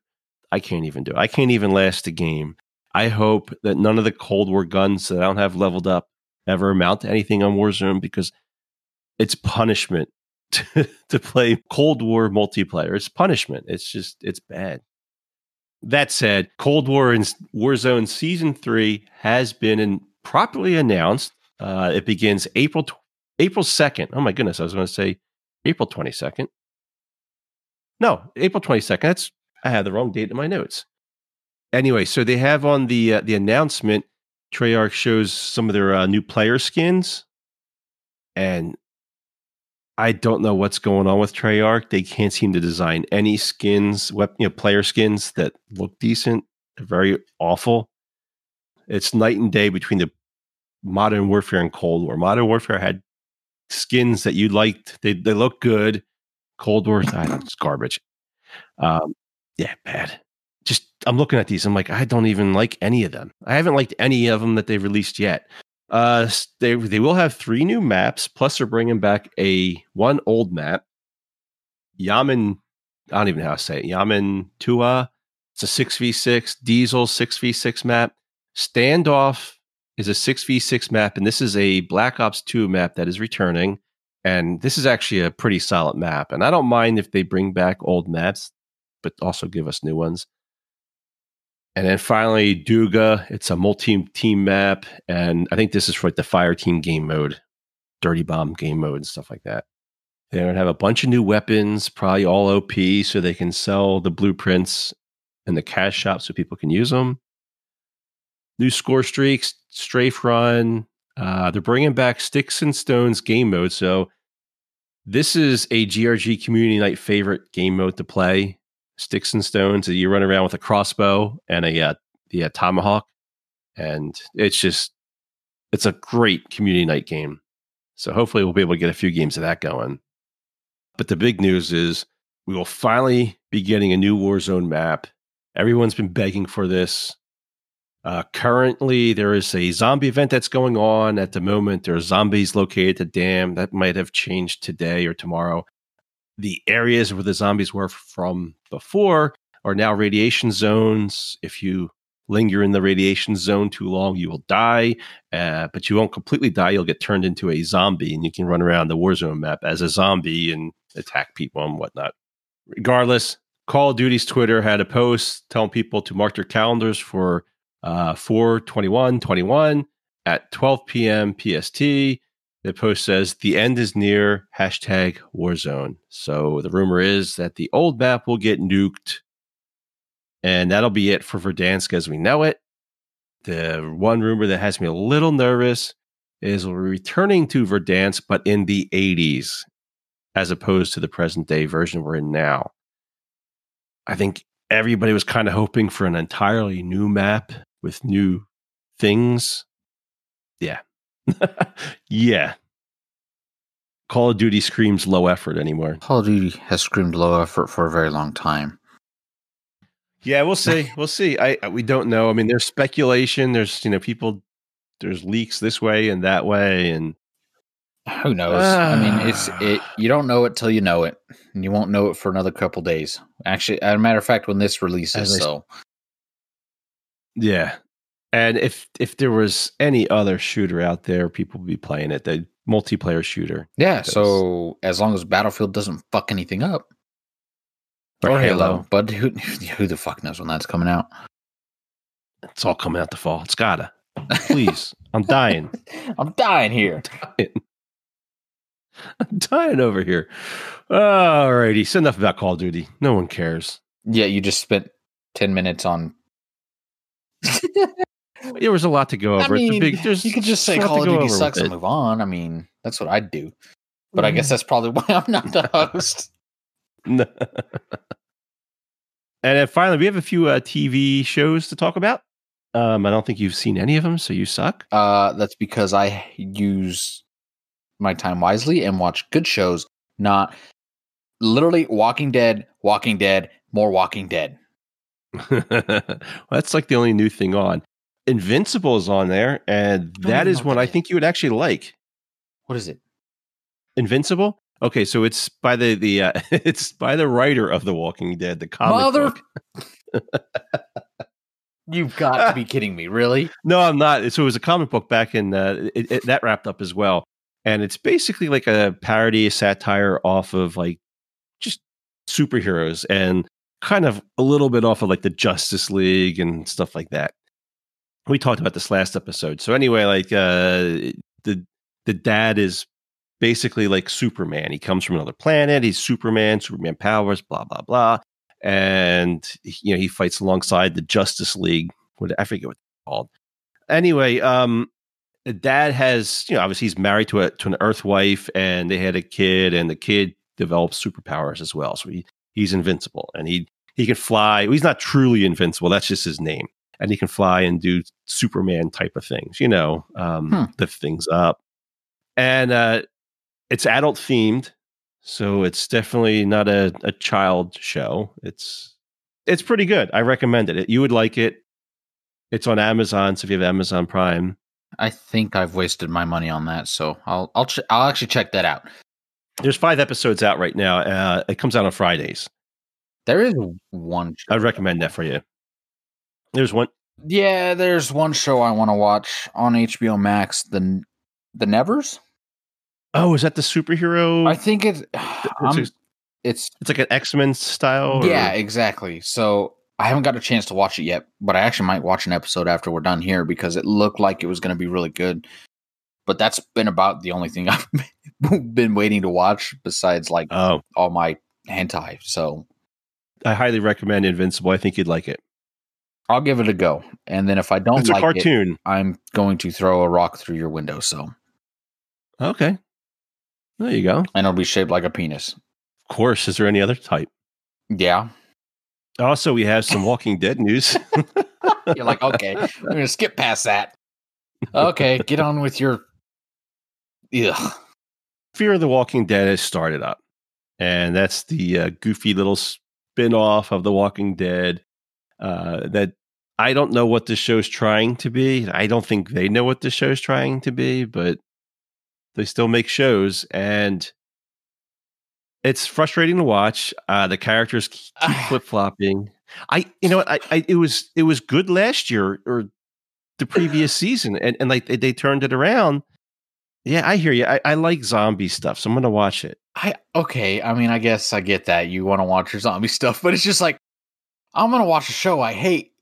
I can't even do. it. I can't even last a game. I hope that none of the Cold War guns that I don't have leveled up ever amount to anything on Warzone because it's punishment [laughs] to, to play Cold War multiplayer. It's punishment. It's just it's bad. That said, Cold War and Warzone Season Three has been in, properly announced. Uh, it begins April tw- April second. Oh my goodness, I was going to say April twenty second. No, April twenty second. That's I had the wrong date in my notes. Anyway, so they have on the uh, the announcement. Treyarch shows some of their uh, new player skins, and I don't know what's going on with Treyarch. They can't seem to design any skins, you know, player skins that look decent. They're very awful. It's night and day between the Modern Warfare and Cold War. Modern Warfare had skins that you liked; they they look good. Cold War, I don't, it's garbage. Um, yeah, bad. Just I'm looking at these. I'm like, I don't even like any of them. I haven't liked any of them that they've released yet. Uh, they they will have three new maps. Plus, they're bringing back a one old map. Yaman, I don't even know how to say it. Yaman Tua. It's a six v six diesel six v six map. Standoff is a six v six map, and this is a Black Ops two map that is returning. And this is actually a pretty solid map. And I don't mind if they bring back old maps, but also give us new ones. And then finally, Duga. It's a multi-team map, and I think this is for like the fire team game mode, dirty bomb game mode, and stuff like that. They're gonna have a bunch of new weapons, probably all OP, so they can sell the blueprints in the cash shop so people can use them. New score streaks, strafe run. Uh, they're bringing back sticks and stones game mode, so this is a GRG community night favorite game mode to play sticks and stones. That you run around with a crossbow and a uh, the uh, tomahawk, and it's just it's a great community night game. So hopefully we'll be able to get a few games of that going. But the big news is we will finally be getting a new Warzone map. Everyone's been begging for this. Uh, currently, there is a zombie event that's going on at the moment. There are zombies located at the dam. That might have changed today or tomorrow. The areas where the zombies were from before are now radiation zones. If you linger in the radiation zone too long, you will die. Uh, but you won't completely die. You'll get turned into a zombie, and you can run around the Warzone map as a zombie and attack people and whatnot. Regardless, Call of Duty's Twitter had a post telling people to mark their calendars for uh, 421 21 at 12 p.m. PST. The post says the end is near, hashtag Warzone. So the rumor is that the old map will get nuked and that'll be it for Verdansk as we know it. The one rumor that has me a little nervous is returning to Verdansk, but in the 80s, as opposed to the present day version we're in now. I think everybody was kind of hoping for an entirely new map with new things. Yeah. Yeah. Call of Duty screams low effort anymore. Call of Duty has screamed low effort for a very long time. Yeah, we'll see. [laughs] We'll see. I we don't know. I mean, there's speculation. There's you know people. There's leaks this way and that way, and who knows? I mean, it's ah. it. You don't know it till you know it, and you won't know it for another couple days. Actually, as a matter of fact, when this releases, so yeah. And if if there was any other shooter out there, people would be playing it. The multiplayer shooter. Yeah. So as long as Battlefield doesn't fuck anything up, or, Halo. Halo. But who [laughs] who the fuck knows when that's coming out? It's all coming out the fall. It's gotta. Please, I'm dying. [laughs] I'm dying here. I'm dying. [laughs] I'm dying over here. Alrighty, so enough about Call of Duty. No one cares. Yeah, you just spent ten minutes on. There was a lot to go over. I mean, big, you could just say Call of Duty sucks and move on. I mean, that's what I'd do. But mm. I guess mm. that's probably [laughs] why I'm not the [laughs] host. [laughs] and then finally, we have a few uh, TV shows to talk about. Um, I don't think you've seen any of them, so you suck. Uh, that's because I use my time wisely and watch good shows, not literally Walking Dead, Walking Dead, more Walking Dead. well, that's like the only new thing on. Invincible is on there, and that is one I think you would actually like. What is it? Invincible. Okay, so it's by the the uh, [laughs] it's by the writer of The Walking Dead, the comic Mother- book. [laughs] You've got to be [laughs] kidding me, really? No, I'm not. So it was a comic book back in uh, it, it, that wrapped up as well, and it's basically like a parody, a satire off of like just superheroes and kind of a little bit off of like the Justice League and stuff like that. We talked about this last episode. So anyway, like uh, the the dad is basically like Superman. He comes from another planet. He's Superman, Superman powers, blah blah blah, and you know he fights alongside the Justice League. What I forget what they're called. Anyway, um, the dad has you know obviously he's married to a to an Earth wife, and they had a kid, and the kid develops superpowers as well. So he he's invincible, and he he can fly. Well, he's not truly invincible. That's just his name, and he can fly and do Superman type of things. You know, um, hmm. lift things up. And uh, it's adult themed, so it's definitely not a, a child show. It's it's pretty good. I recommend it. You would like it. It's on Amazon, so if you have Amazon Prime, I think I've wasted my money on that, so I'll I'll ch- I'll actually check that out. There's five episodes out right now. Uh, it comes out on Fridays. There is one. I'd recommend that for you. There's one. Yeah, there's one show I want to watch on HBO Max. The the Nevers. Oh, is that the superhero? I think [sighs] it's it's, it's it's like an X Men style. Or? Yeah, exactly. So I haven't got a chance to watch it yet, but I actually might watch an episode after we're done here because it looked like it was going to be really good. But that's been about the only thing [laughs] I've been waiting to watch besides like oh. all my hentai. So I highly recommend Invincible. I think you'd like it. I'll give it a go, and then if I don't it's like a cartoon. It, I'm going to throw a rock through your window. So okay, there you go. And it'll be shaped like a penis. Of course. Is there any other type? Yeah. Also, we have some Walking Dead news. [laughs] [laughs] You're like, okay, we're gonna skip past that. Okay, get on with your. Ugh. Fear of the Walking Dead has started up, and that's the uh, goofy little spin-off of The Walking Dead uh, that I don't know what the show's trying to be. I don't think they know what the show's trying to be, but they still make shows and it's frustrating to watch. Uh, the characters [sighs] keep flip flopping. I, you know, I, I, it was it was good last year or the previous [sighs] season, and and like they, they turned it around. Yeah, I hear you. I, I like zombie stuff, so I'm gonna watch it. I okay. I mean, I guess I get that you want to watch your zombie [laughs] stuff, but it's just like I'm gonna watch a show I hate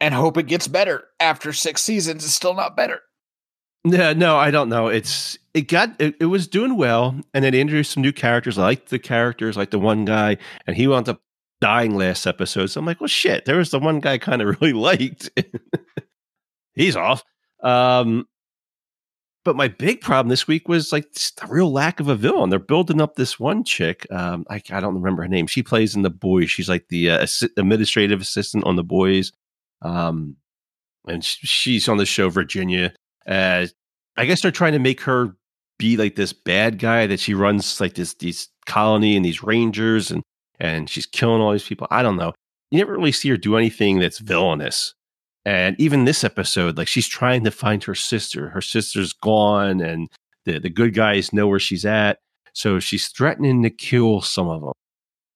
and hope it gets better after six seasons. It's still not better. Yeah, no, I don't know. It's it got it, it was doing well, and then introduced some new characters. I liked the characters, like the one guy, and he wound up dying last episode. So I'm like, well, shit. There was the one guy I kind of [laughs] really liked. [laughs] He's off. Um, but my big problem this week was like the real lack of a villain. They're building up this one chick. Um, I, I don't remember her name. She plays in the boys. She's like the uh, administrative assistant on the boys. Um, and she's on the show Virginia. Uh, I guess they're trying to make her be like this bad guy that she runs like this these colony and these rangers and and she's killing all these people. I don't know. You never really see her do anything that's villainous. And even this episode, like she's trying to find her sister. Her sister's gone, and the the good guys know where she's at. So she's threatening to kill some of them,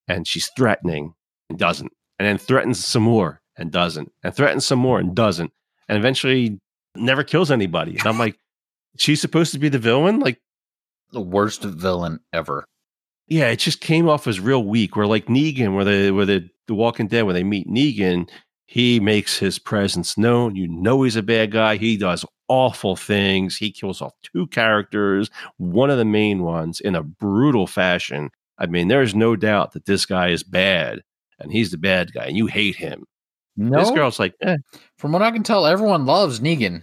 and she's threatening and doesn't, and then threatens some more and doesn't, and threatens some more and doesn't, and eventually never kills anybody. And I'm like, she's supposed to be the villain? Like the worst villain ever. Yeah, it just came off as real weak. Where like Negan, where the where the the Walking Dead, where they meet Negan, he makes his presence known. You know he's a bad guy. He does awful things. He kills off two characters, one of the main ones, in a brutal fashion. I mean, there's no doubt that this guy is bad, and he's the bad guy, and you hate him. No, this girl's like, eh. from what I can tell, everyone loves Negan.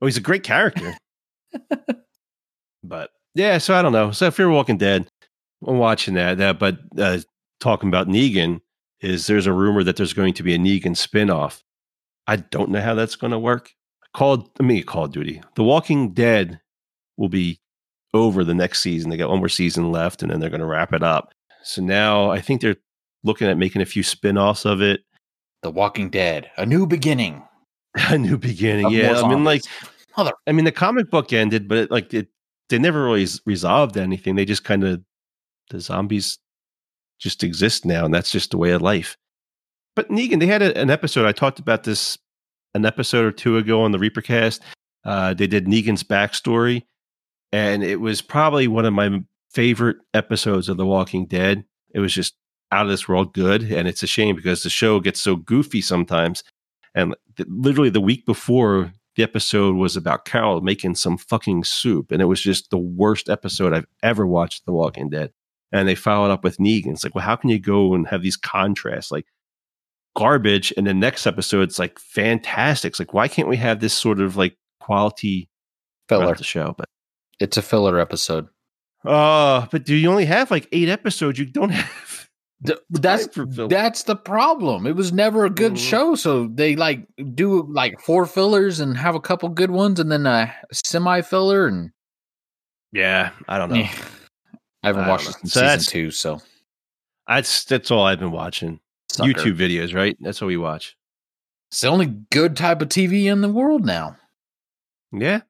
Oh, he's a great character. [laughs] but yeah, so I don't know. So if you're Walking Dead, I'm watching that. That, but uh, talking about Negan is there's a rumor that there's going to be a Negan spinoff. I don't know how that's going to work. Called, I mean, Call of Duty. The Walking Dead will be over the next season. They got one more season left, and then they're going to wrap it up. So now I think they're looking at making a few spin-offs of it. The Walking Dead, a new beginning. [laughs] a new beginning. Yeah, I mean, like, Mother. I mean, the comic book ended, but it, like it, they never really resolved anything. They just kind of the zombies just exist now, and that's just the way of life. But Negan, they had a, an episode. I talked about this an episode or two ago on the Reapercast. Uh, they did Negan's backstory, and it was probably one of my favorite episodes of The Walking Dead. It was just out of this world good, and it's a shame because the show gets so goofy sometimes. And th- literally the week before the episode was about Carol making some fucking soup, and it was just the worst episode I've ever watched The Walking Dead. And they followed up with Negan. It's like, well, how can you go and have these contrasts? Like garbage, and the next episode it's like fantastic. It's like, why can't we have this sort of like quality filler the show? But it's a filler episode. Uh, but do you only have like eight episodes? You don't [laughs] have that's that's the problem. It was never a good mm-hmm. show, so they like do like four fillers and have a couple good ones, and then a semi filler. And yeah, I don't know. [laughs] I haven't I watched so season two, so that's that's all I've been watching. Sucker. YouTube videos, right? That's what we watch. It's the only good type of TV in the world now. Yeah,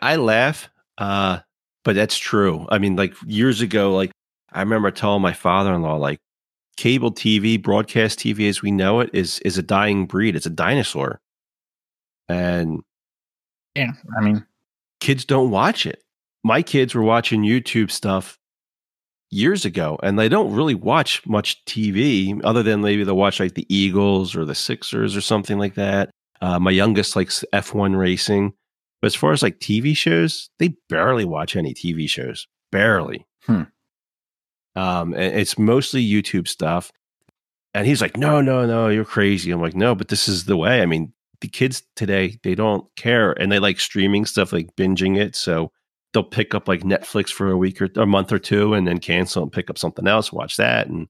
I laugh, uh, but that's true. I mean, like years ago, like I remember telling my father-in-law, like, cable TV, broadcast TV as we know it, is is a dying breed. It's a dinosaur, and yeah, I mean, kids don't watch it. My kids were watching YouTube stuff years ago, and they don't really watch much TV other than maybe they'll watch like the Eagles or the Sixers or something like that. Uh, my youngest likes F1 racing. But as far as like TV shows, they barely watch any TV shows. Barely. Hmm. Um, it's mostly YouTube stuff. And he's like, no, no, no, you're crazy. I'm like, no, but this is the way. I mean, the kids today, they don't care and they like streaming stuff, like binging it. So they'll pick up like Netflix for a week or a month or two and then cancel and pick up something else, watch that. And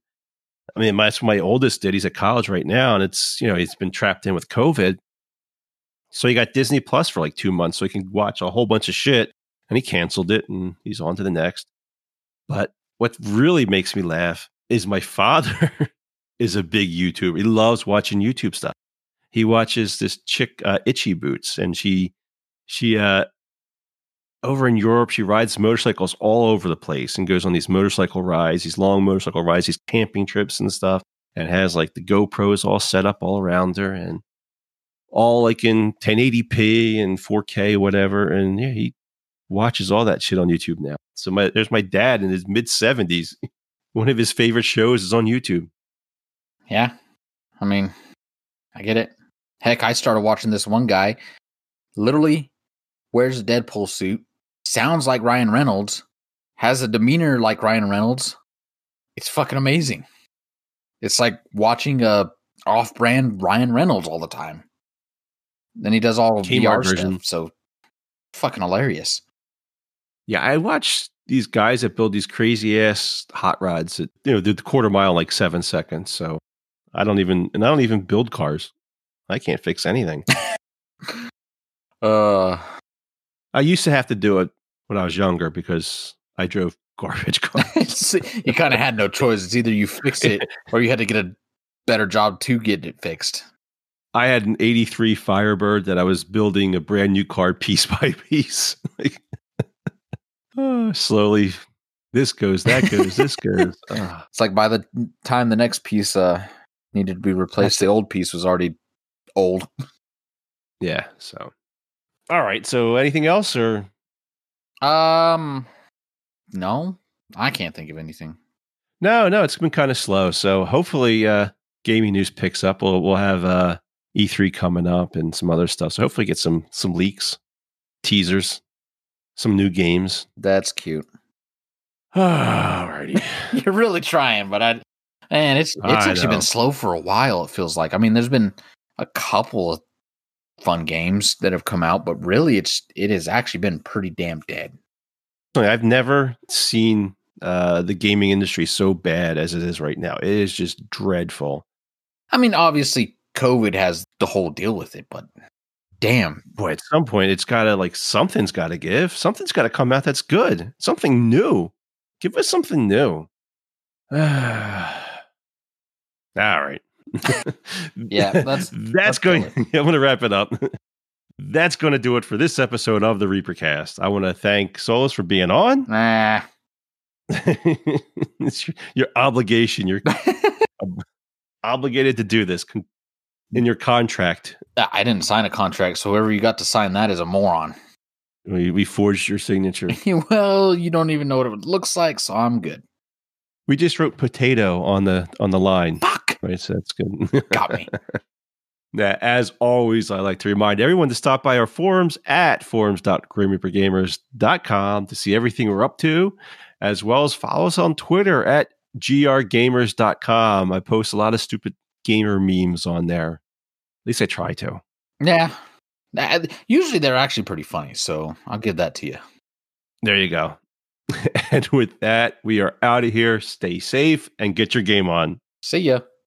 I mean, my, my oldest did. He's at college right now and it's, you know, he's been trapped in with COVID. So he got Disney Plus for like two months so he can watch a whole bunch of shit and he canceled it and he's on to the next. But what really makes me laugh is my [laughs] father is a big YouTuber. He loves watching YouTube stuff. he watches this chick uh, Itchy Boots, and she she uh over in Europe she rides motorcycles all over the place and goes on these motorcycle rides, these long motorcycle rides, these camping trips and stuff, and has like the GoPros all set up all around her and all like in 1080p and 4K whatever, and yeah, he watches all that shit on YouTube now. So my there's my dad in his mid 70s. [laughs] One of his favorite shows is on YouTube. Yeah. I mean, I get it. Heck, I started watching this one guy literally wears a Deadpool suit, sounds like Ryan Reynolds, has a demeanor like Ryan Reynolds. It's fucking amazing. It's like watching a off-brand Ryan Reynolds all the time. Then he does all VR version. stuff, so fucking hilarious. Yeah, I watch these guys that build these crazy ass hot rods that you know do the quarter mile in like seven seconds. So I don't even and I don't even build cars. I can't fix anything. [laughs] uh I used to have to do it when I was younger because I drove [laughs] garbage [laughs] cars. you kind of had no choice. It's either you fix it [laughs] or you had to get a better job to get it fixed. I had an 83 Firebird that I was building a brand new car piece by piece. like, oh, slowly, this goes, that goes, this goes. Oh. It's like by the time the next piece uh, needed to be replaced, the old piece was already old. Yeah. So, all right. So, anything else or? Um, no, I can't think of anything. No, no, it's been kind of slow. So hopefully, uh, gaming news picks up. We'll we'll have uh, E3 coming up and some other stuff. So hopefully, get some some leaks, teasers, some new games. That's cute. [sighs] Alrighty, [laughs] you're really trying, but I man, it's it's I actually know. been slow for a while. It feels like. I mean, there's been a couple of fun games that have come out, but really, it's it has actually been pretty damn dead. I've never seen uh, the gaming industry so bad as it is right now. It is just dreadful. I mean, obviously, COVID has the whole deal with it, but damn. Boy, at some point, it's got to like something's got to give. Something's got to come out that's good. Something new. Give us something new. [sighs] All right. Yeah, that's [laughs] that's, that's going. [laughs] I'm going to wrap it up. [laughs] that's going to do it for this episode of the Reapercast. I want to thank Solus for being on. Nah. it's your, your obligation. You're obligated to do this in your contract. Uh, I didn't sign a contract, so whoever you got to sign that is a moron. We, we forged your signature. well, you don't even know what it looks like, so I'm good. We just wrote potato on the on the line. Fuck. Right, so that's good. [laughs] Got me. [laughs] Now, as always, I like to remind everyone to stop by our forums at forums.grimreapergamers.com to see everything we're up to, as well as follow us on Twitter at grgamers.com. I post a lot of stupid gamer memes on there. At least I try to. Yeah. Usually they're actually pretty funny, so I'll give that to you. There you go. [laughs] and with that, we are out of here. Stay safe and get your game on. See ya.